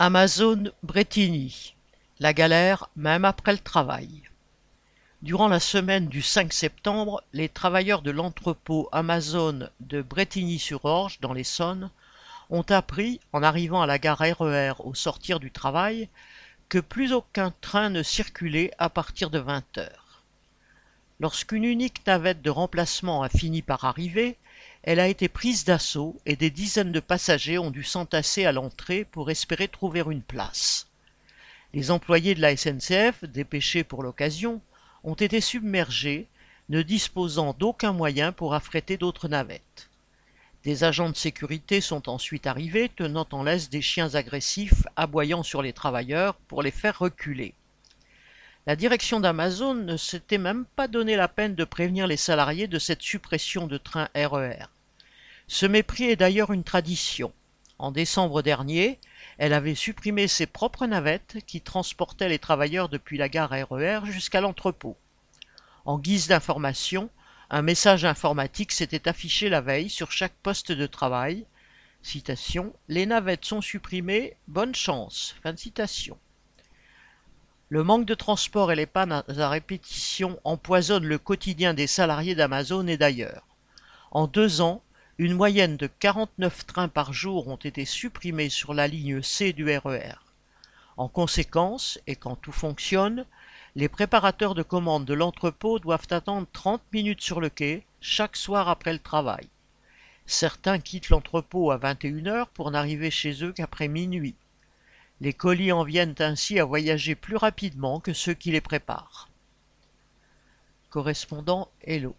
Amazon Bretigny. La galère même après le travail. Durant la semaine du 5 septembre, les travailleurs de l'entrepôt Amazon de Bretigny-sur-Orge, dans l'Essonne, ont appris, en arrivant à la gare RER au sortir du travail, que plus aucun train ne circulait à partir de 20 heures. Lorsqu'une unique navette de remplacement a fini par arriver, elle a été prise d'assaut et des dizaines de passagers ont dû s'entasser à l'entrée pour espérer trouver une place. Les employés de la SNCF, dépêchés pour l'occasion, ont été submergés, ne disposant d'aucun moyen pour affréter d'autres navettes. Des agents de sécurité sont ensuite arrivés, tenant en laisse des chiens agressifs, aboyant sur les travailleurs pour les faire reculer. La direction d'Amazon ne s'était même pas donné la peine de prévenir les salariés de cette suppression de trains RER. Ce mépris est d'ailleurs une tradition. En décembre dernier, elle avait supprimé ses propres navettes qui transportaient les travailleurs depuis la gare RER jusqu'à l'entrepôt. En guise d'information, un message informatique s'était affiché la veille sur chaque poste de travail. Les navettes sont supprimées, bonne chance. Le manque de transport et les pannes à répétition empoisonnent le quotidien des salariés d'Amazon et d'ailleurs. En deux ans, une moyenne de 49 trains par jour ont été supprimés sur la ligne C du RER. En conséquence, et quand tout fonctionne, les préparateurs de commandes de l'entrepôt doivent attendre 30 minutes sur le quai chaque soir après le travail. Certains quittent l'entrepôt à 21h pour n'arriver chez eux qu'après minuit. Les colis en viennent ainsi à voyager plus rapidement que ceux qui les préparent. Correspondant Hello.